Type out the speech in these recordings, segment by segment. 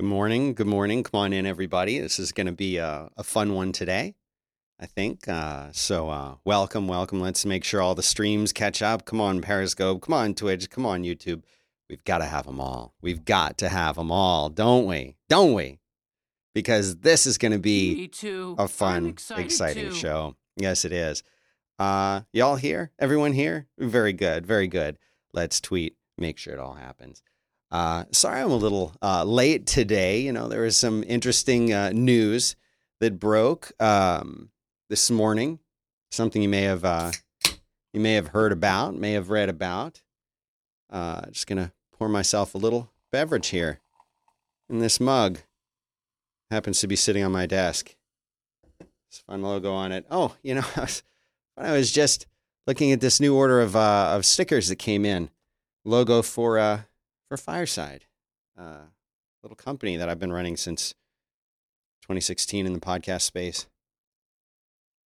Good morning. Good morning. Come on in, everybody. This is going to be a, a, fun one today, I think. Uh, so, uh, welcome, welcome. Let's make sure all the streams catch up. Come on, Periscope. Come on, Twitch. Come on, YouTube. We've got to have them all. We've got to have them all, don't we? Don't we? Because this is going to be a fun, exciting too. show. Yes, it is. Uh, y'all here? Everyone here? Very good. Very good. Let's tweet. Make sure it all happens. Uh, sorry, I'm a little uh, late today. You know, there was some interesting uh, news that broke um, this morning. Something you may have uh, you may have heard about, may have read about. Uh, just gonna pour myself a little beverage here in this mug. Happens to be sitting on my desk. It's a fun logo on it. Oh, you know, I was, I was just looking at this new order of uh, of stickers that came in. Logo for for Fireside, uh, little company that I've been running since 2016 in the podcast space.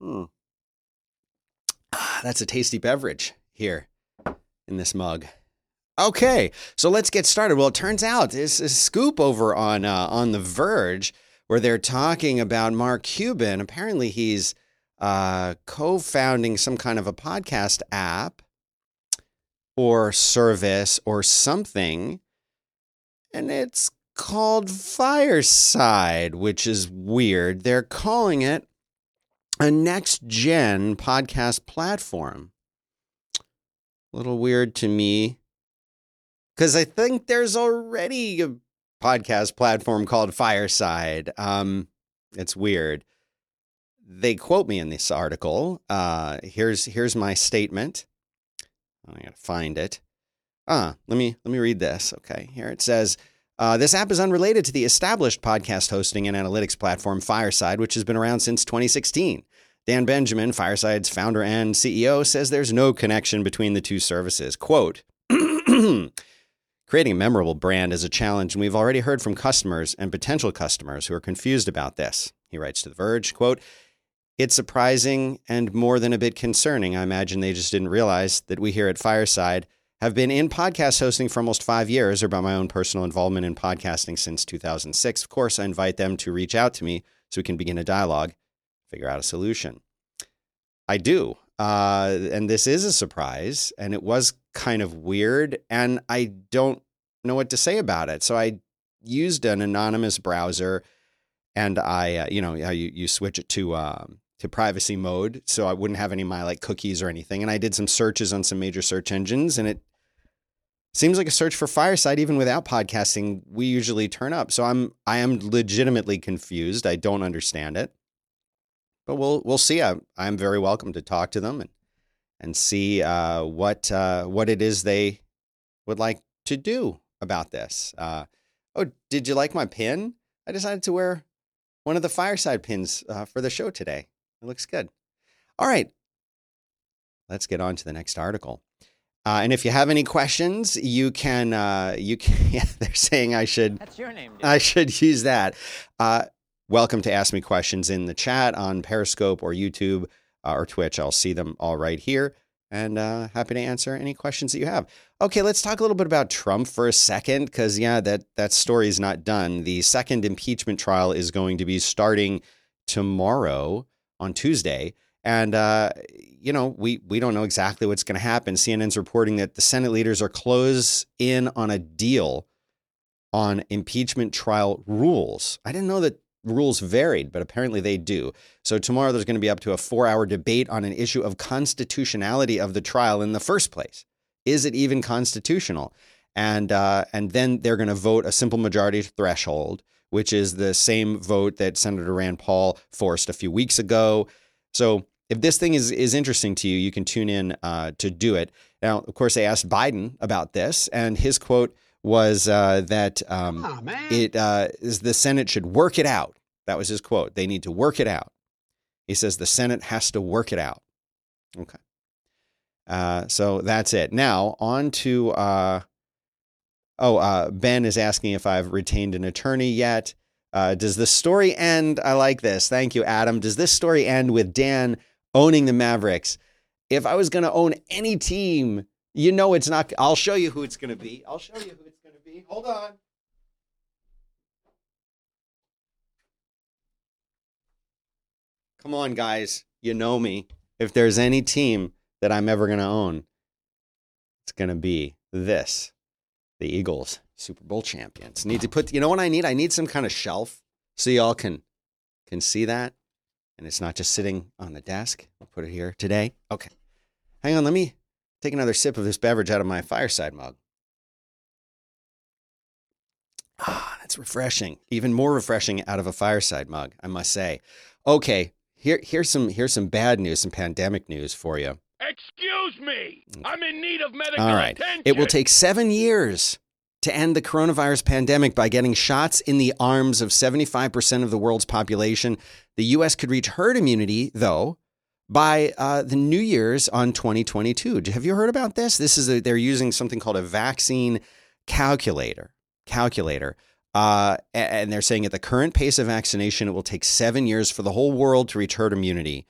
Hmm. Ah, that's a tasty beverage here in this mug. Okay, so let's get started. Well, it turns out there's a scoop over on uh, on The Verge where they're talking about Mark Cuban. Apparently, he's uh, co-founding some kind of a podcast app or service or something. And it's called Fireside, which is weird. They're calling it a next gen podcast platform. A little weird to me because I think there's already a podcast platform called Fireside. Um, it's weird. They quote me in this article. Uh, here's here's my statement. I gotta find it. Ah, let me let me read this. Okay, here it says. Uh, this app is unrelated to the established podcast hosting and analytics platform Fireside, which has been around since 2016. Dan Benjamin, Fireside's founder and CEO, says there's no connection between the two services. Quote Creating a memorable brand is a challenge, and we've already heard from customers and potential customers who are confused about this. He writes to The Verge, quote, it's surprising and more than a bit concerning. I imagine they just didn't realize that we here at Fireside have been in podcast hosting for almost five years, or by my own personal involvement in podcasting since 2006. Of course, I invite them to reach out to me so we can begin a dialogue, figure out a solution. I do. Uh, and this is a surprise, and it was kind of weird, and I don't know what to say about it. So I used an anonymous browser, and I, uh, you know, how you, you switch it to um, to privacy mode so I wouldn't have any of my like cookies or anything. And I did some searches on some major search engines and it seems like a search for fireside even without podcasting we usually turn up. So I'm I am legitimately confused. I don't understand it. But we'll we'll see. I I'm very welcome to talk to them and and see uh, what uh, what it is they would like to do about this. Uh, oh, did you like my pin? I decided to wear one of the fireside pins uh, for the show today. It looks good. All right. Let's get on to the next article. Uh, and if you have any questions, you can. Uh, you can. Yeah, they're saying I should. That's your name. Dude. I should use that. Uh, welcome to ask me questions in the chat on Periscope or YouTube uh, or Twitch. I'll see them all right here, and uh, happy to answer any questions that you have. Okay, let's talk a little bit about Trump for a second, because yeah, that that story is not done. The second impeachment trial is going to be starting tomorrow on Tuesday. And uh, you know, we we don't know exactly what's going to happen. CNN's reporting that the Senate leaders are close in on a deal on impeachment trial rules. I didn't know that rules varied, but apparently they do. So tomorrow there's going to be up to a 4-hour debate on an issue of constitutionality of the trial in the first place. Is it even constitutional? And uh, and then they're going to vote a simple majority threshold which is the same vote that Senator Rand Paul forced a few weeks ago. So if this thing is is interesting to you, you can tune in uh, to do it. Now, of course, they asked Biden about this, and his quote was uh, that um, oh, it uh, is the Senate should work it out. That was his quote. They need to work it out. He says the Senate has to work it out. Okay. Uh, so that's it. Now on to uh, Oh, uh, Ben is asking if I've retained an attorney yet. Uh, does the story end? I like this. Thank you, Adam. Does this story end with Dan owning the Mavericks? If I was going to own any team, you know it's not. I'll show you who it's going to be. I'll show you who it's going to be. Hold on. Come on, guys. You know me. If there's any team that I'm ever going to own, it's going to be this the Eagles, Super Bowl champions. Need to put, you know what I need? I need some kind of shelf so y'all can can see that. And it's not just sitting on the desk. I'll put it here today. Okay. Hang on, let me take another sip of this beverage out of my fireside mug. Ah, that's refreshing. Even more refreshing out of a fireside mug, I must say. Okay, here, here's some here's some bad news, some pandemic news for you. Excuse me, I'm in need of medical All right. attention. It will take seven years to end the coronavirus pandemic by getting shots in the arms of 75% of the world's population. The U.S. could reach herd immunity, though, by uh, the New Year's on 2022. Have you heard about this? This is a, they're using something called a vaccine calculator. Calculator. Uh, and they're saying at the current pace of vaccination, it will take seven years for the whole world to reach herd immunity.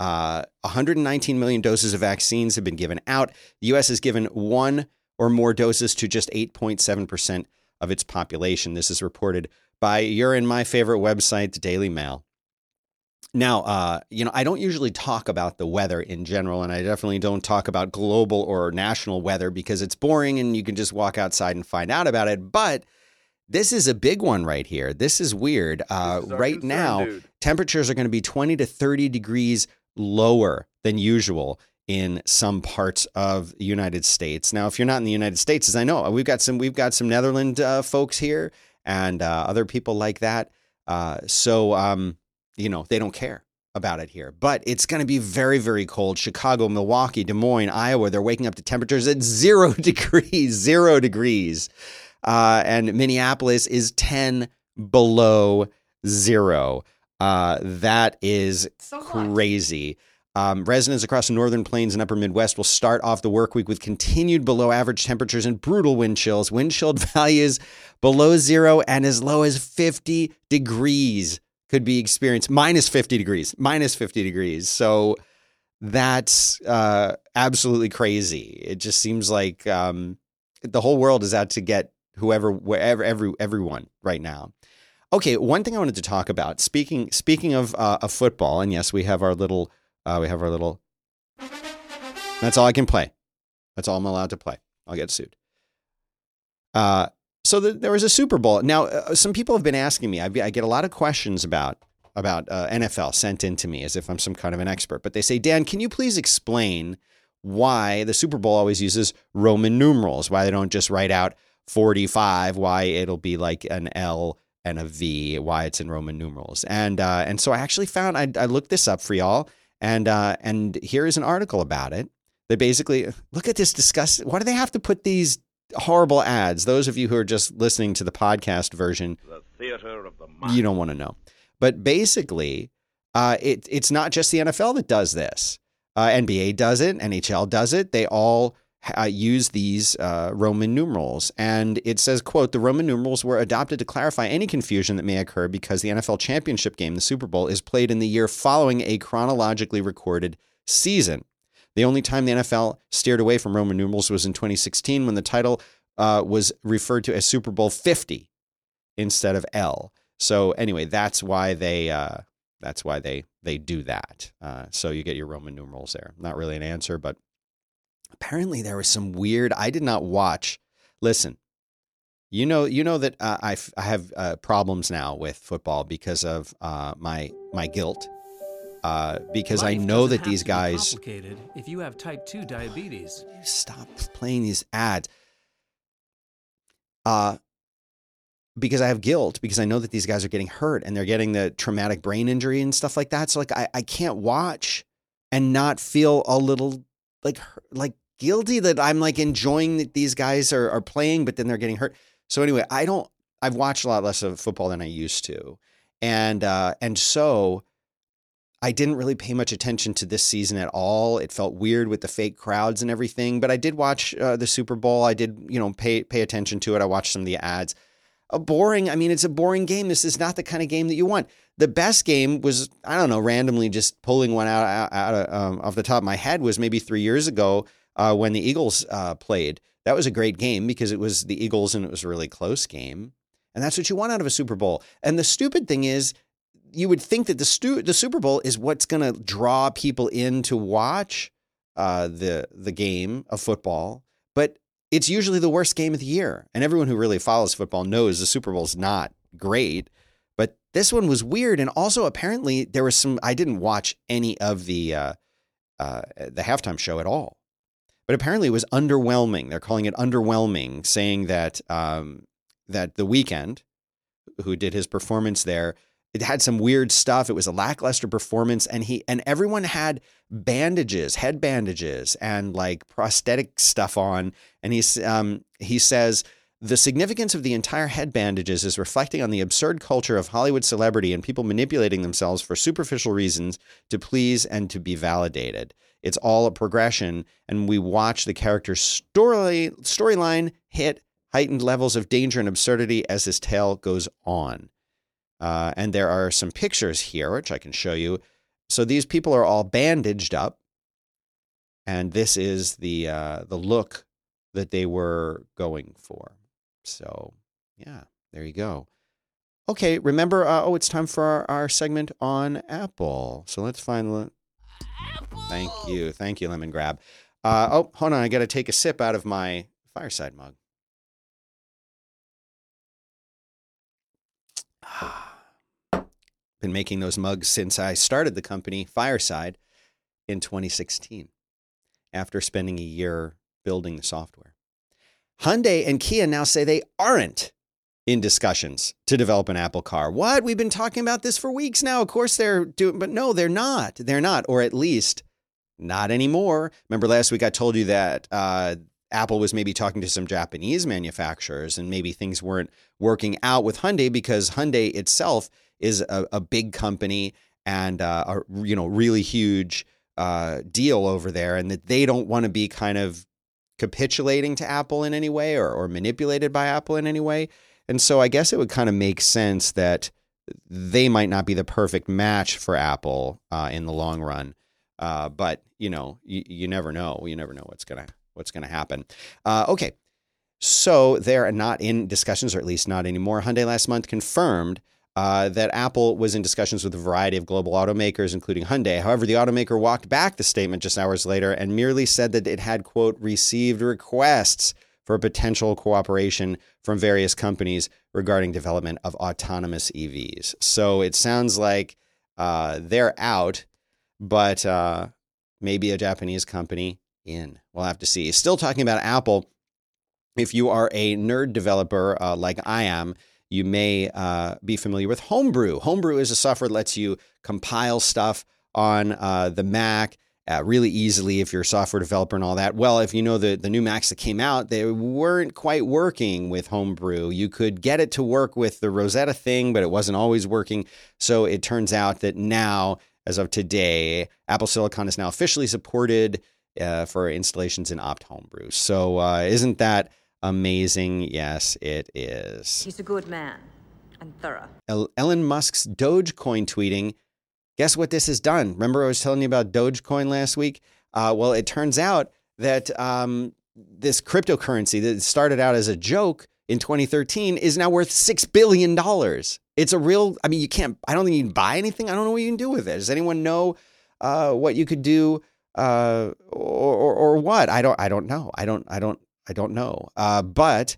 Uh, 119 million doses of vaccines have been given out. The U.S. has given one or more doses to just 8.7% of its population. This is reported by your and my favorite website, the Daily Mail. Now, uh, you know, I don't usually talk about the weather in general, and I definitely don't talk about global or national weather because it's boring and you can just walk outside and find out about it. But this is a big one right here. This is weird. Uh, This is right concern, now, dude. temperatures are going to be 20 to 30 degrees lower than usual in some parts of the United States. Now, if you're not in the United States, as I know, we've got some we've got some Netherland uh, folks here and uh, other people like that. Uh, so, um, you know, they don't care about it here. But it's going to be very, very cold. Chicago, Milwaukee, Des Moines, Iowa, they're waking up to temperatures at zero degrees, zero degrees. Uh, and Minneapolis is 10 below zero. Uh, that is crazy. Um, residents across the northern plains and upper Midwest will start off the work week with continued below average temperatures and brutal wind chills. Wind chilled values below zero and as low as 50 degrees could be experienced. Minus 50 degrees, minus 50 degrees. So that's uh, absolutely crazy. It just seems like um, the whole world is out to get whoever, wherever, every, everyone right now. Okay, one thing I wanted to talk about. Speaking speaking of uh, of football, and yes, we have our little uh, we have our little. That's all I can play. That's all I'm allowed to play. I'll get sued. Uh, so the, there was a Super Bowl. Now, uh, some people have been asking me. I, I get a lot of questions about about uh, NFL sent in to me as if I'm some kind of an expert. But they say, Dan, can you please explain why the Super Bowl always uses Roman numerals? Why they don't just write out 45? Why it'll be like an L and a V? Why it's in Roman numerals? And uh, and so I actually found I, I looked this up for y'all, and uh, and here is an article about it. They basically look at this disgust. Why do they have to put these horrible ads? Those of you who are just listening to the podcast version, The theater of the mind. you don't want to know. But basically, uh, it, it's not just the NFL that does this. Uh, NBA does it, NHL does it. They all uh, use these uh, Roman numerals, and it says, "quote The Roman numerals were adopted to clarify any confusion that may occur because the NFL championship game, the Super Bowl, is played in the year following a chronologically recorded season. The only time the NFL steered away from Roman numerals was in 2016 when the title uh, was referred to as Super Bowl 50 instead of L. So anyway, that's why they uh, that's why they they do that. Uh, so you get your Roman numerals there. Not really an answer, but apparently there was some weird. I did not watch. Listen, you know you know that uh, I f- I have uh, problems now with football because of uh, my my guilt. Uh, because I know that these guys complicated if you have type 2 diabetes. stop playing these ads. Uh because I have guilt because I know that these guys are getting hurt and they're getting the traumatic brain injury and stuff like that. So like I, I can't watch and not feel a little like like guilty that I'm like enjoying that these guys are are playing, but then they're getting hurt. So anyway, I don't I've watched a lot less of football than I used to. And uh and so I didn't really pay much attention to this season at all. It felt weird with the fake crowds and everything, but I did watch uh, the Super Bowl. I did, you know, pay pay attention to it. I watched some of the ads. A boring, I mean, it's a boring game. This is not the kind of game that you want. The best game was, I don't know, randomly just pulling one out, out, out of, um, off the top of my head was maybe three years ago uh, when the Eagles uh, played. That was a great game because it was the Eagles and it was a really close game. And that's what you want out of a Super Bowl. And the stupid thing is, you would think that the stu- the Super Bowl is what's going to draw people in to watch uh, the the game of football, but it's usually the worst game of the year. And everyone who really follows football knows the Super Bowl is not great. But this one was weird, and also apparently there was some. I didn't watch any of the uh, uh, the halftime show at all, but apparently it was underwhelming. They're calling it underwhelming, saying that um, that the Weeknd, who did his performance there, it had some weird stuff. It was a lackluster performance, and he and everyone had bandages, head bandages, and like prosthetic stuff on. And he's um, he says the significance of the entire head bandages is reflecting on the absurd culture of Hollywood celebrity and people manipulating themselves for superficial reasons to please and to be validated. It's all a progression, and we watch the character's story storyline hit heightened levels of danger and absurdity as his tale goes on. Uh, and there are some pictures here, which I can show you. So these people are all bandaged up, and this is the uh, the look that they were going for. So yeah, there you go. Okay, remember? Uh, oh, it's time for our, our segment on Apple. So let's find. Le- Thank you, thank you, Lemon Grab. Uh, oh, hold on, I got to take a sip out of my fireside mug. Been making those mugs since I started the company Fireside in 2016 after spending a year building the software. Hyundai and Kia now say they aren't in discussions to develop an Apple car. What? We've been talking about this for weeks now. Of course they're doing, but no, they're not. They're not, or at least not anymore. Remember last week I told you that uh, Apple was maybe talking to some Japanese manufacturers and maybe things weren't working out with Hyundai because Hyundai itself is a, a big company and uh, a you know really huge uh, deal over there, and that they don't want to be kind of capitulating to Apple in any way or, or manipulated by Apple in any way. And so I guess it would kind of make sense that they might not be the perfect match for Apple uh, in the long run. Uh, but you know, you, you never know. You never know what's gonna what's gonna happen. Uh, okay, so they're not in discussions, or at least not anymore. Hyundai last month confirmed uh, that Apple was in discussions with a variety of global automakers, including Hyundai. However, the automaker walked back the statement just hours later and merely said that it had, quote, received requests for potential cooperation from various companies regarding development of autonomous EVs. So it sounds like uh, they're out, but uh, maybe a Japanese company in. We'll have to see. Still talking about Apple. If you are a nerd developer uh, like I am, you may uh, be familiar with Homebrew. Homebrew is a software that lets you compile stuff on uh, the Mac uh, really easily if you're a software developer and all that. Well, if you know the, the new Macs that came out, they weren't quite working with Homebrew. You could get it to work with the Rosetta thing, but it wasn't always working. So it turns out that now, as of today, Apple Silicon is now officially supported uh, for installations in Opt Homebrew. So uh, isn't that amazing? Yes, it is. He's a good man and thorough. El- Elon Musk's Dogecoin tweeting. Guess what this has done? Remember, I was telling you about Dogecoin last week? Uh, well, it turns out that um, this cryptocurrency that started out as a joke in 2013 is now worth $6 billion. It's a real, I mean, you can't, I don't think you can buy anything. I don't know what you can do with it. Does anyone know uh, what you could do uh, or, or, or what? I don't, I don't know. I don't, I don't, I don't know. Uh, but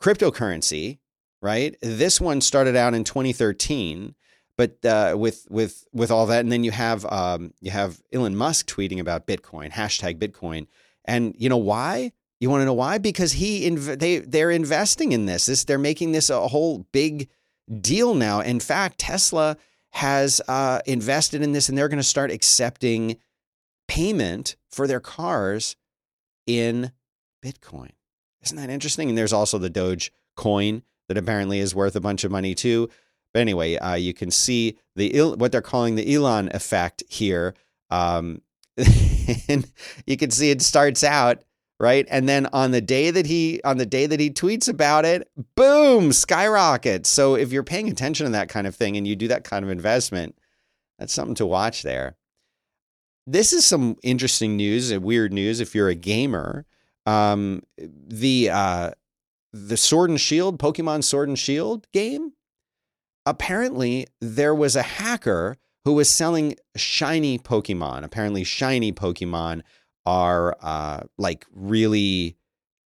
cryptocurrency, right? This one started out in 2013, but uh, with with with all that, and then you have um, you have Elon Musk tweeting about Bitcoin, hashtag Bitcoin, and you know why? You want to know why? Because he inv- they they're investing in this. This they're making this a whole big deal now. In fact, Tesla has uh, invested in this, and they're going to start accepting payment for their cars in Bitcoin. Isn't that interesting? And there's also the Doge coin that apparently is worth a bunch of money too. But anyway, uh, you can see the what they're calling the Elon effect here. Um, and you can see it starts out right, and then on the day that he on the day that he tweets about it, boom, skyrockets. So if you're paying attention to that kind of thing and you do that kind of investment, that's something to watch there. This is some interesting news, and weird news if you're a gamer. Um, the uh, the Sword and Shield, Pokemon Sword and Shield game apparently there was a hacker who was selling shiny Pokemon. Apparently, shiny Pokemon are uh, like really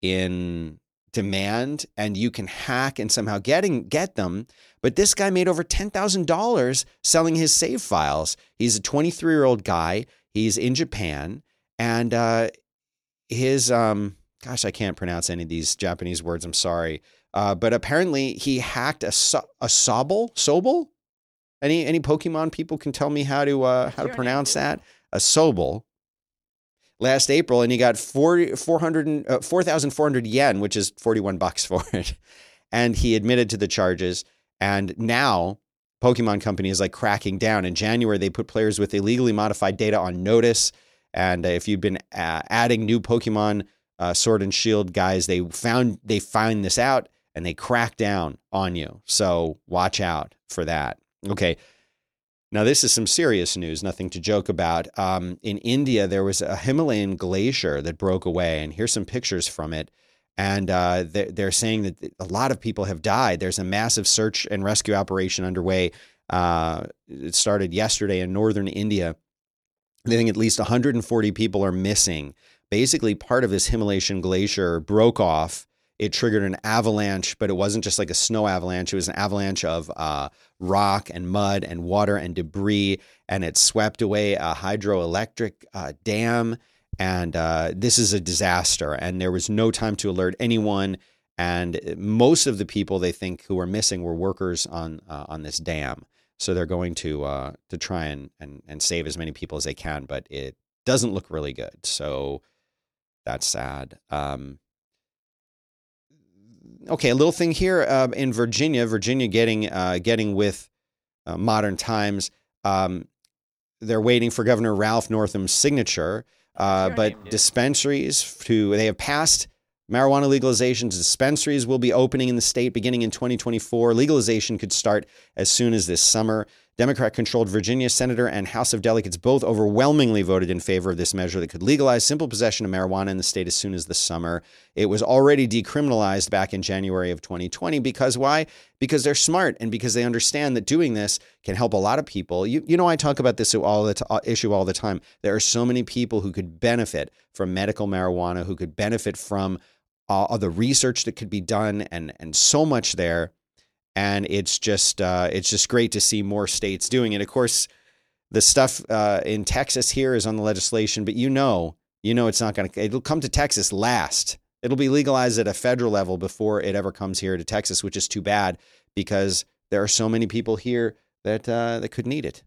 in demand, and you can hack and somehow getting get them. But this guy made over ten thousand dollars selling his save files. He's a 23 year old guy. He's in Japan, and uh, his um, gosh, I can't pronounce any of these Japanese words. I'm sorry. Uh, but apparently he hacked a so- a Sobble Sobble. Any any Pokemon people can tell me how to uh, how to pronounce that a Sobble. Last April, and he got 4, 400, uh, 4,400 yen, which is 41 bucks for it. And he admitted to the charges. And now Pokemon Company is like cracking down. In January, they put players with illegally modified data on notice. And uh, if you've been uh, adding new Pokemon uh, Sword and Shield guys, they found they find this out and they crack down on you. So watch out for that. Okay. Now, this is some serious news, nothing to joke about. Um, in India, there was a Himalayan glacier that broke away, and here's some pictures from it. And uh, they're, they're, saying that a lot of people have died. There's a massive search and rescue operation underway. Uh, it started yesterday in northern India. They think at least 140 people are missing. Basically, part of this Himalayan glacier broke off it triggered an avalanche, but it wasn't just like a snow avalanche. It was an avalanche of uh, rock and mud and water and debris, and it swept away a hydroelectric uh, dam. And uh, this is a disaster. And there was no time to alert anyone. And most of the people they think who are missing were workers on uh, on this dam. So they're going to uh, to try and, and and save as many people as they can, but it doesn't look really good. So that's sad. Um, okay, a little thing here uh, in Virginia, Virginia getting uh, getting with uh, modern times. Um, they're waiting for Governor Ralph Northam's signature, uh, but dispensaries to they have passed marijuana legalization. Dispensaries will be opening in the state beginning in 2024. Legalization could start as soon as this summer. Democrat controlled Virginia Senator and House of Delegates both overwhelmingly voted in favor of this measure that could legalize simple possession of marijuana in the state as soon as the summer. It was already decriminalized back in January of 2020 because why? Because they're smart and because they understand that doing this can help a lot of people. You, you know, I talk about this all the t- uh, issue all the time. There are so many people who could benefit from medical marijuana, who could benefit from uh, the research that could be done, and and so much there and it's just uh, it's just great to see more states doing it. Of course, the stuff uh, in Texas here is on the legislation, but you know, you know, it's not going to. It'll come to Texas last. It'll be legalized at a federal level before it ever comes here to Texas, which is too bad because there are so many people here that uh, that could need it.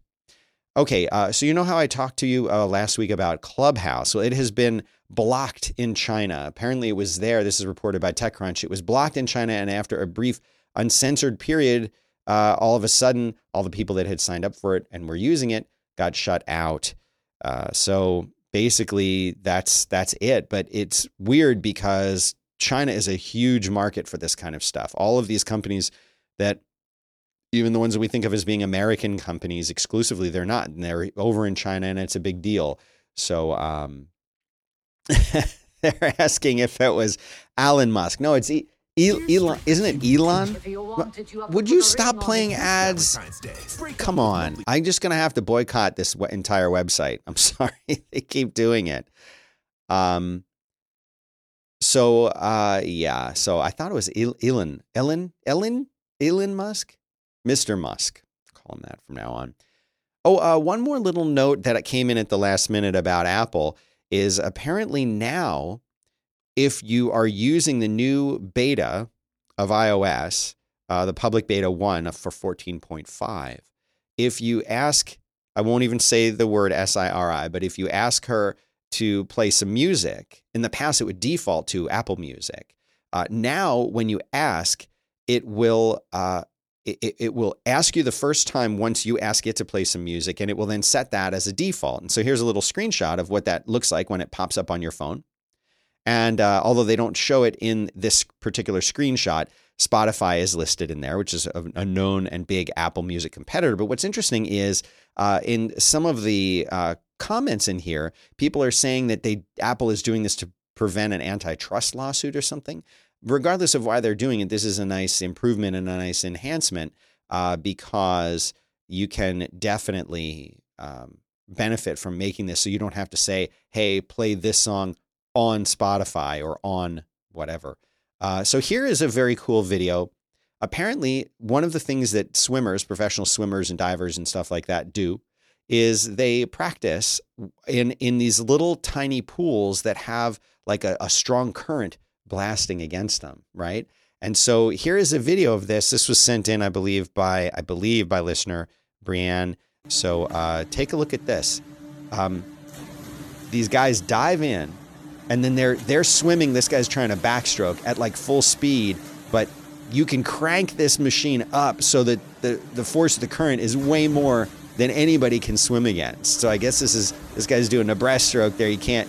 Okay, uh, so you know how I talked to you uh, last week about Clubhouse? Well, it has been blocked in China. Apparently, it was there. This is reported by TechCrunch. It was blocked in China, and after a brief uncensored period, uh, all of a sudden, all the people that had signed up for it and were using it got shut out. Uh, so basically, that's that's it. But it's weird because China is a huge market for this kind of stuff. All of these companies that even the ones that we think of as being American companies exclusively, they're not. And they're over in China and it's a big deal. So um, they're asking if it was Elon Musk. No, it's Elon, isn't it Elon? Would you stop playing ads? Come on. I'm just going to have to boycott this entire website. I'm sorry. they keep doing it. Um, so, uh, yeah. So I thought it was Elon, Elon, Elon, Elon Musk, Mr. Musk. Call him that from now on. Oh, uh, one more little note that came in at the last minute about Apple is apparently now if you are using the new beta of iOS, uh, the public beta 1 for 14.5, if you ask, I won't even say the word SIRI, but if you ask her to play some music, in the past it would default to Apple Music. Uh, now, when you ask, it will it, it will ask you the first time once you ask it to play some music, and it will then set that as a default. And so here's a little screenshot of what that looks like when it pops up on your phone. And uh, although they don't show it in this particular screenshot, Spotify is listed in there, which is a, a known and big Apple Music competitor. But what's interesting is uh, in some of the uh, comments in here, people are saying that they Apple is doing this to prevent an antitrust lawsuit or something. Regardless of why they're doing it, this is a nice improvement and a nice enhancement. uh, because you can definitely um, benefit from making this so you don't have to say, hey, play this song on Spotify or on whatever. Uh, so here is a very cool video. Apparently, one of the things that swimmers, professional swimmers and divers and stuff like that do is they practice in in these little tiny pools that have like a, a strong current blasting against them, right? And so here is a video of this. This was sent in, I believe, by I believe by listener Brienne. So uh, take a look at this. Um, these guys dive in, and then they're they're swimming. This guy's trying to backstroke at like full speed, but you can crank this machine up so that the the force of the current is way more than anybody can swim against. So I guess this is this guy's doing a breaststroke there. You can't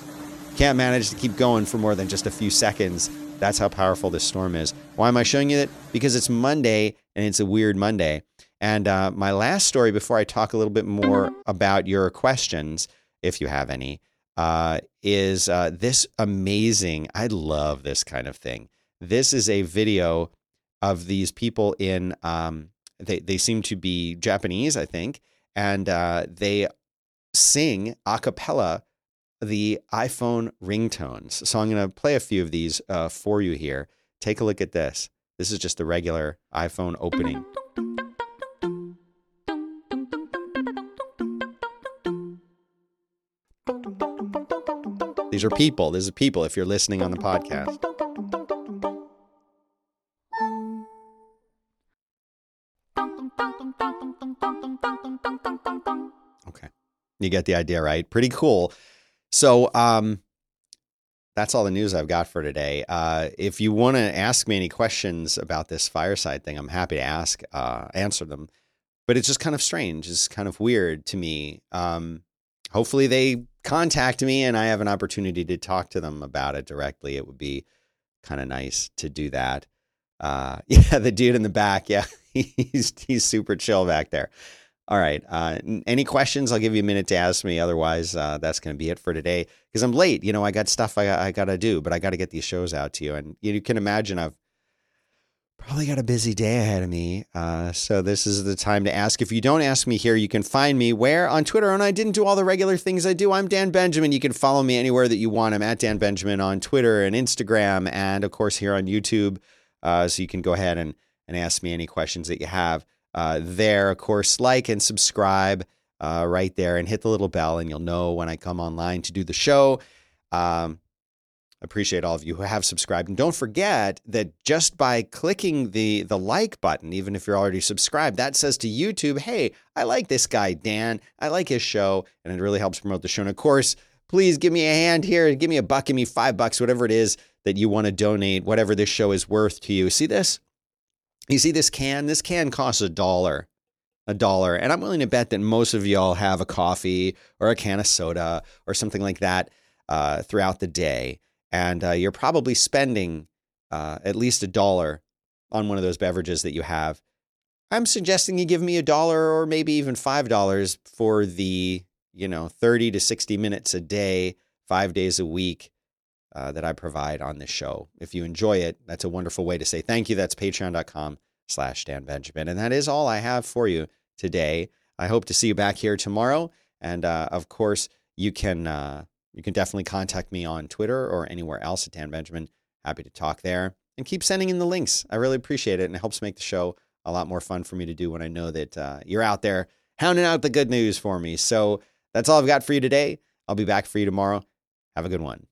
can't manage to keep going for more than just a few seconds. That's how powerful this storm is. Why am I showing you that? Because it's Monday and it's a weird Monday. And uh, my last story before I talk a little bit more about your questions, if you have any, uh, is uh, this amazing. I love this kind of thing. This is a video of these people in. Um, they they seem to be Japanese, I think, and uh, they sing a cappella the iPhone ringtones. So I'm going to play a few of these uh, for you here. Take a look at this. This is just the regular iPhone opening. These are people. This is people if you're listening on the podcast. Okay. You get the idea, right? Pretty cool. So, um, that's all the news I've got for today. Uh, if you want to ask me any questions about this fireside thing, I'm happy to ask, uh, answer them. But it's just kind of strange. It's kind of weird to me. Um, hopefully, they contact me and I have an opportunity to talk to them about it directly. It would be kind of nice to do that. Uh, yeah, the dude in the back, yeah, he's he's super chill back there. All right. Uh, any questions? I'll give you a minute to ask me. Otherwise, uh, that's going to be it for today because I'm late. You know, I got stuff I, I got to do, but I got to get these shows out to you. And you can imagine I've probably got a busy day ahead of me. Uh, so this is the time to ask. If you don't ask me here, you can find me where on Twitter. And I didn't do all the regular things I do. I'm Dan Benjamin. You can follow me anywhere that you want. I'm at Dan Benjamin on Twitter and Instagram, and of course here on YouTube. Uh, so you can go ahead and and ask me any questions that you have uh, there. Of course, like and subscribe uh, right there and hit the little bell, and you'll know when I come online to do the show. Um, appreciate all of you who have subscribed. And don't forget that just by clicking the the like button, even if you're already subscribed, that says to YouTube, hey, I like this guy, Dan. I like his show. And it really helps promote the show. And of course, please give me a hand here. Give me a buck, give me five bucks, whatever it is that you want to donate, whatever this show is worth to you. See this? You see this can? This can costs a dollar. A dollar. And I'm willing to bet that most of y'all have a coffee or a can of soda or something like that uh, throughout the day. And uh, you're probably spending uh, at least a dollar on one of those beverages that you have. I'm suggesting you give me a dollar or maybe even $5 for the, you know, 30 to 60 minutes a day, five days a week uh, that I provide on this show. If you enjoy it, that's a wonderful way to say thank you. That's patreon.com slash Dan Benjamin. And that is all I have for you today. I hope to see you back here tomorrow. And uh, of course, you can uh, you can definitely contact me on Twitter or anywhere else at Dan Benjamin. Happy to talk there. And keep sending in the links. I really appreciate it. And it helps make the show a lot more fun for me to do when I know that uh, you're out there hounding out the good news for me. So that's all I've got for you today. I'll be back for you tomorrow. Have a good one.